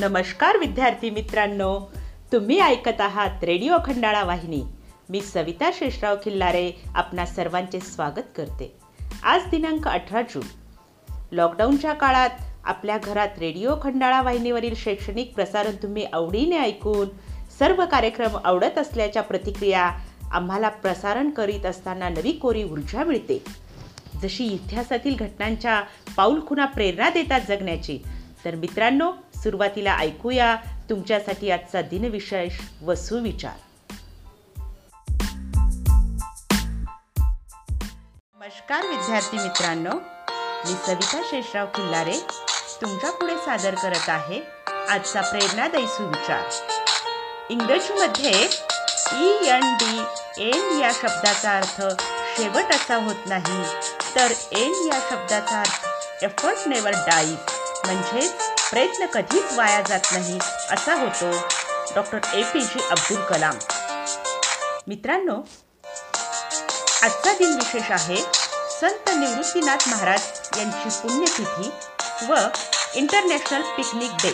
नमस्कार विद्यार्थी मित्रांनो. तुम्ही ऐकत आहात रेडिओ खंडाळा वाहिनी. मी सविता शेषराव खिल्लारे आपणा सर्वांचे स्वागत करते. आज दिनांक अठरा जून. लॉकडाऊनच्या काळात आपल्या घरात रेडिओ खंडाळा वाहिनीवरील शैक्षणिक प्रसारण तुम्ही आवडीने ऐकून सर्व कार्यक्रम आवडत असल्याच्या प्रतिक्रिया आम्हाला प्रसारण करीत असताना नवी कोरी ऊर्जा मिळते. जशी इतिहासातील घटनांच्या पाऊलखुणा प्रेरणा देतात जगण्याची. तर मित्रांनो सुरुवातीला ऐकूया तुमच्यासाठी आजचा दिनविशेष व सुविचार नमस्कार विद्यार्थी मित्रांनो. मी सविता शेषराव खिल्लारे तुमच्यापुढे सादर करत आहे आजचा प्रेरणादायी सुविचार इंग्रजीमध्ये ई एन डी एन या शब्दाचा अर्थ शेवट असा होत नाही तर एन या शब्दाचा अर्थ एफर्ट नेवर डाईज म्हणजेच प्रयत्न कधीच वाया जात नाही. असा होतो डॉक्टर ए पी जे अब्दुल कलाम. मित्रांनो आजचा दिन विशेष आहे संत निवृत्तीनाथ महाराज यांची पुण्यतिथी व इंटरनॅशनल पिकनिक डे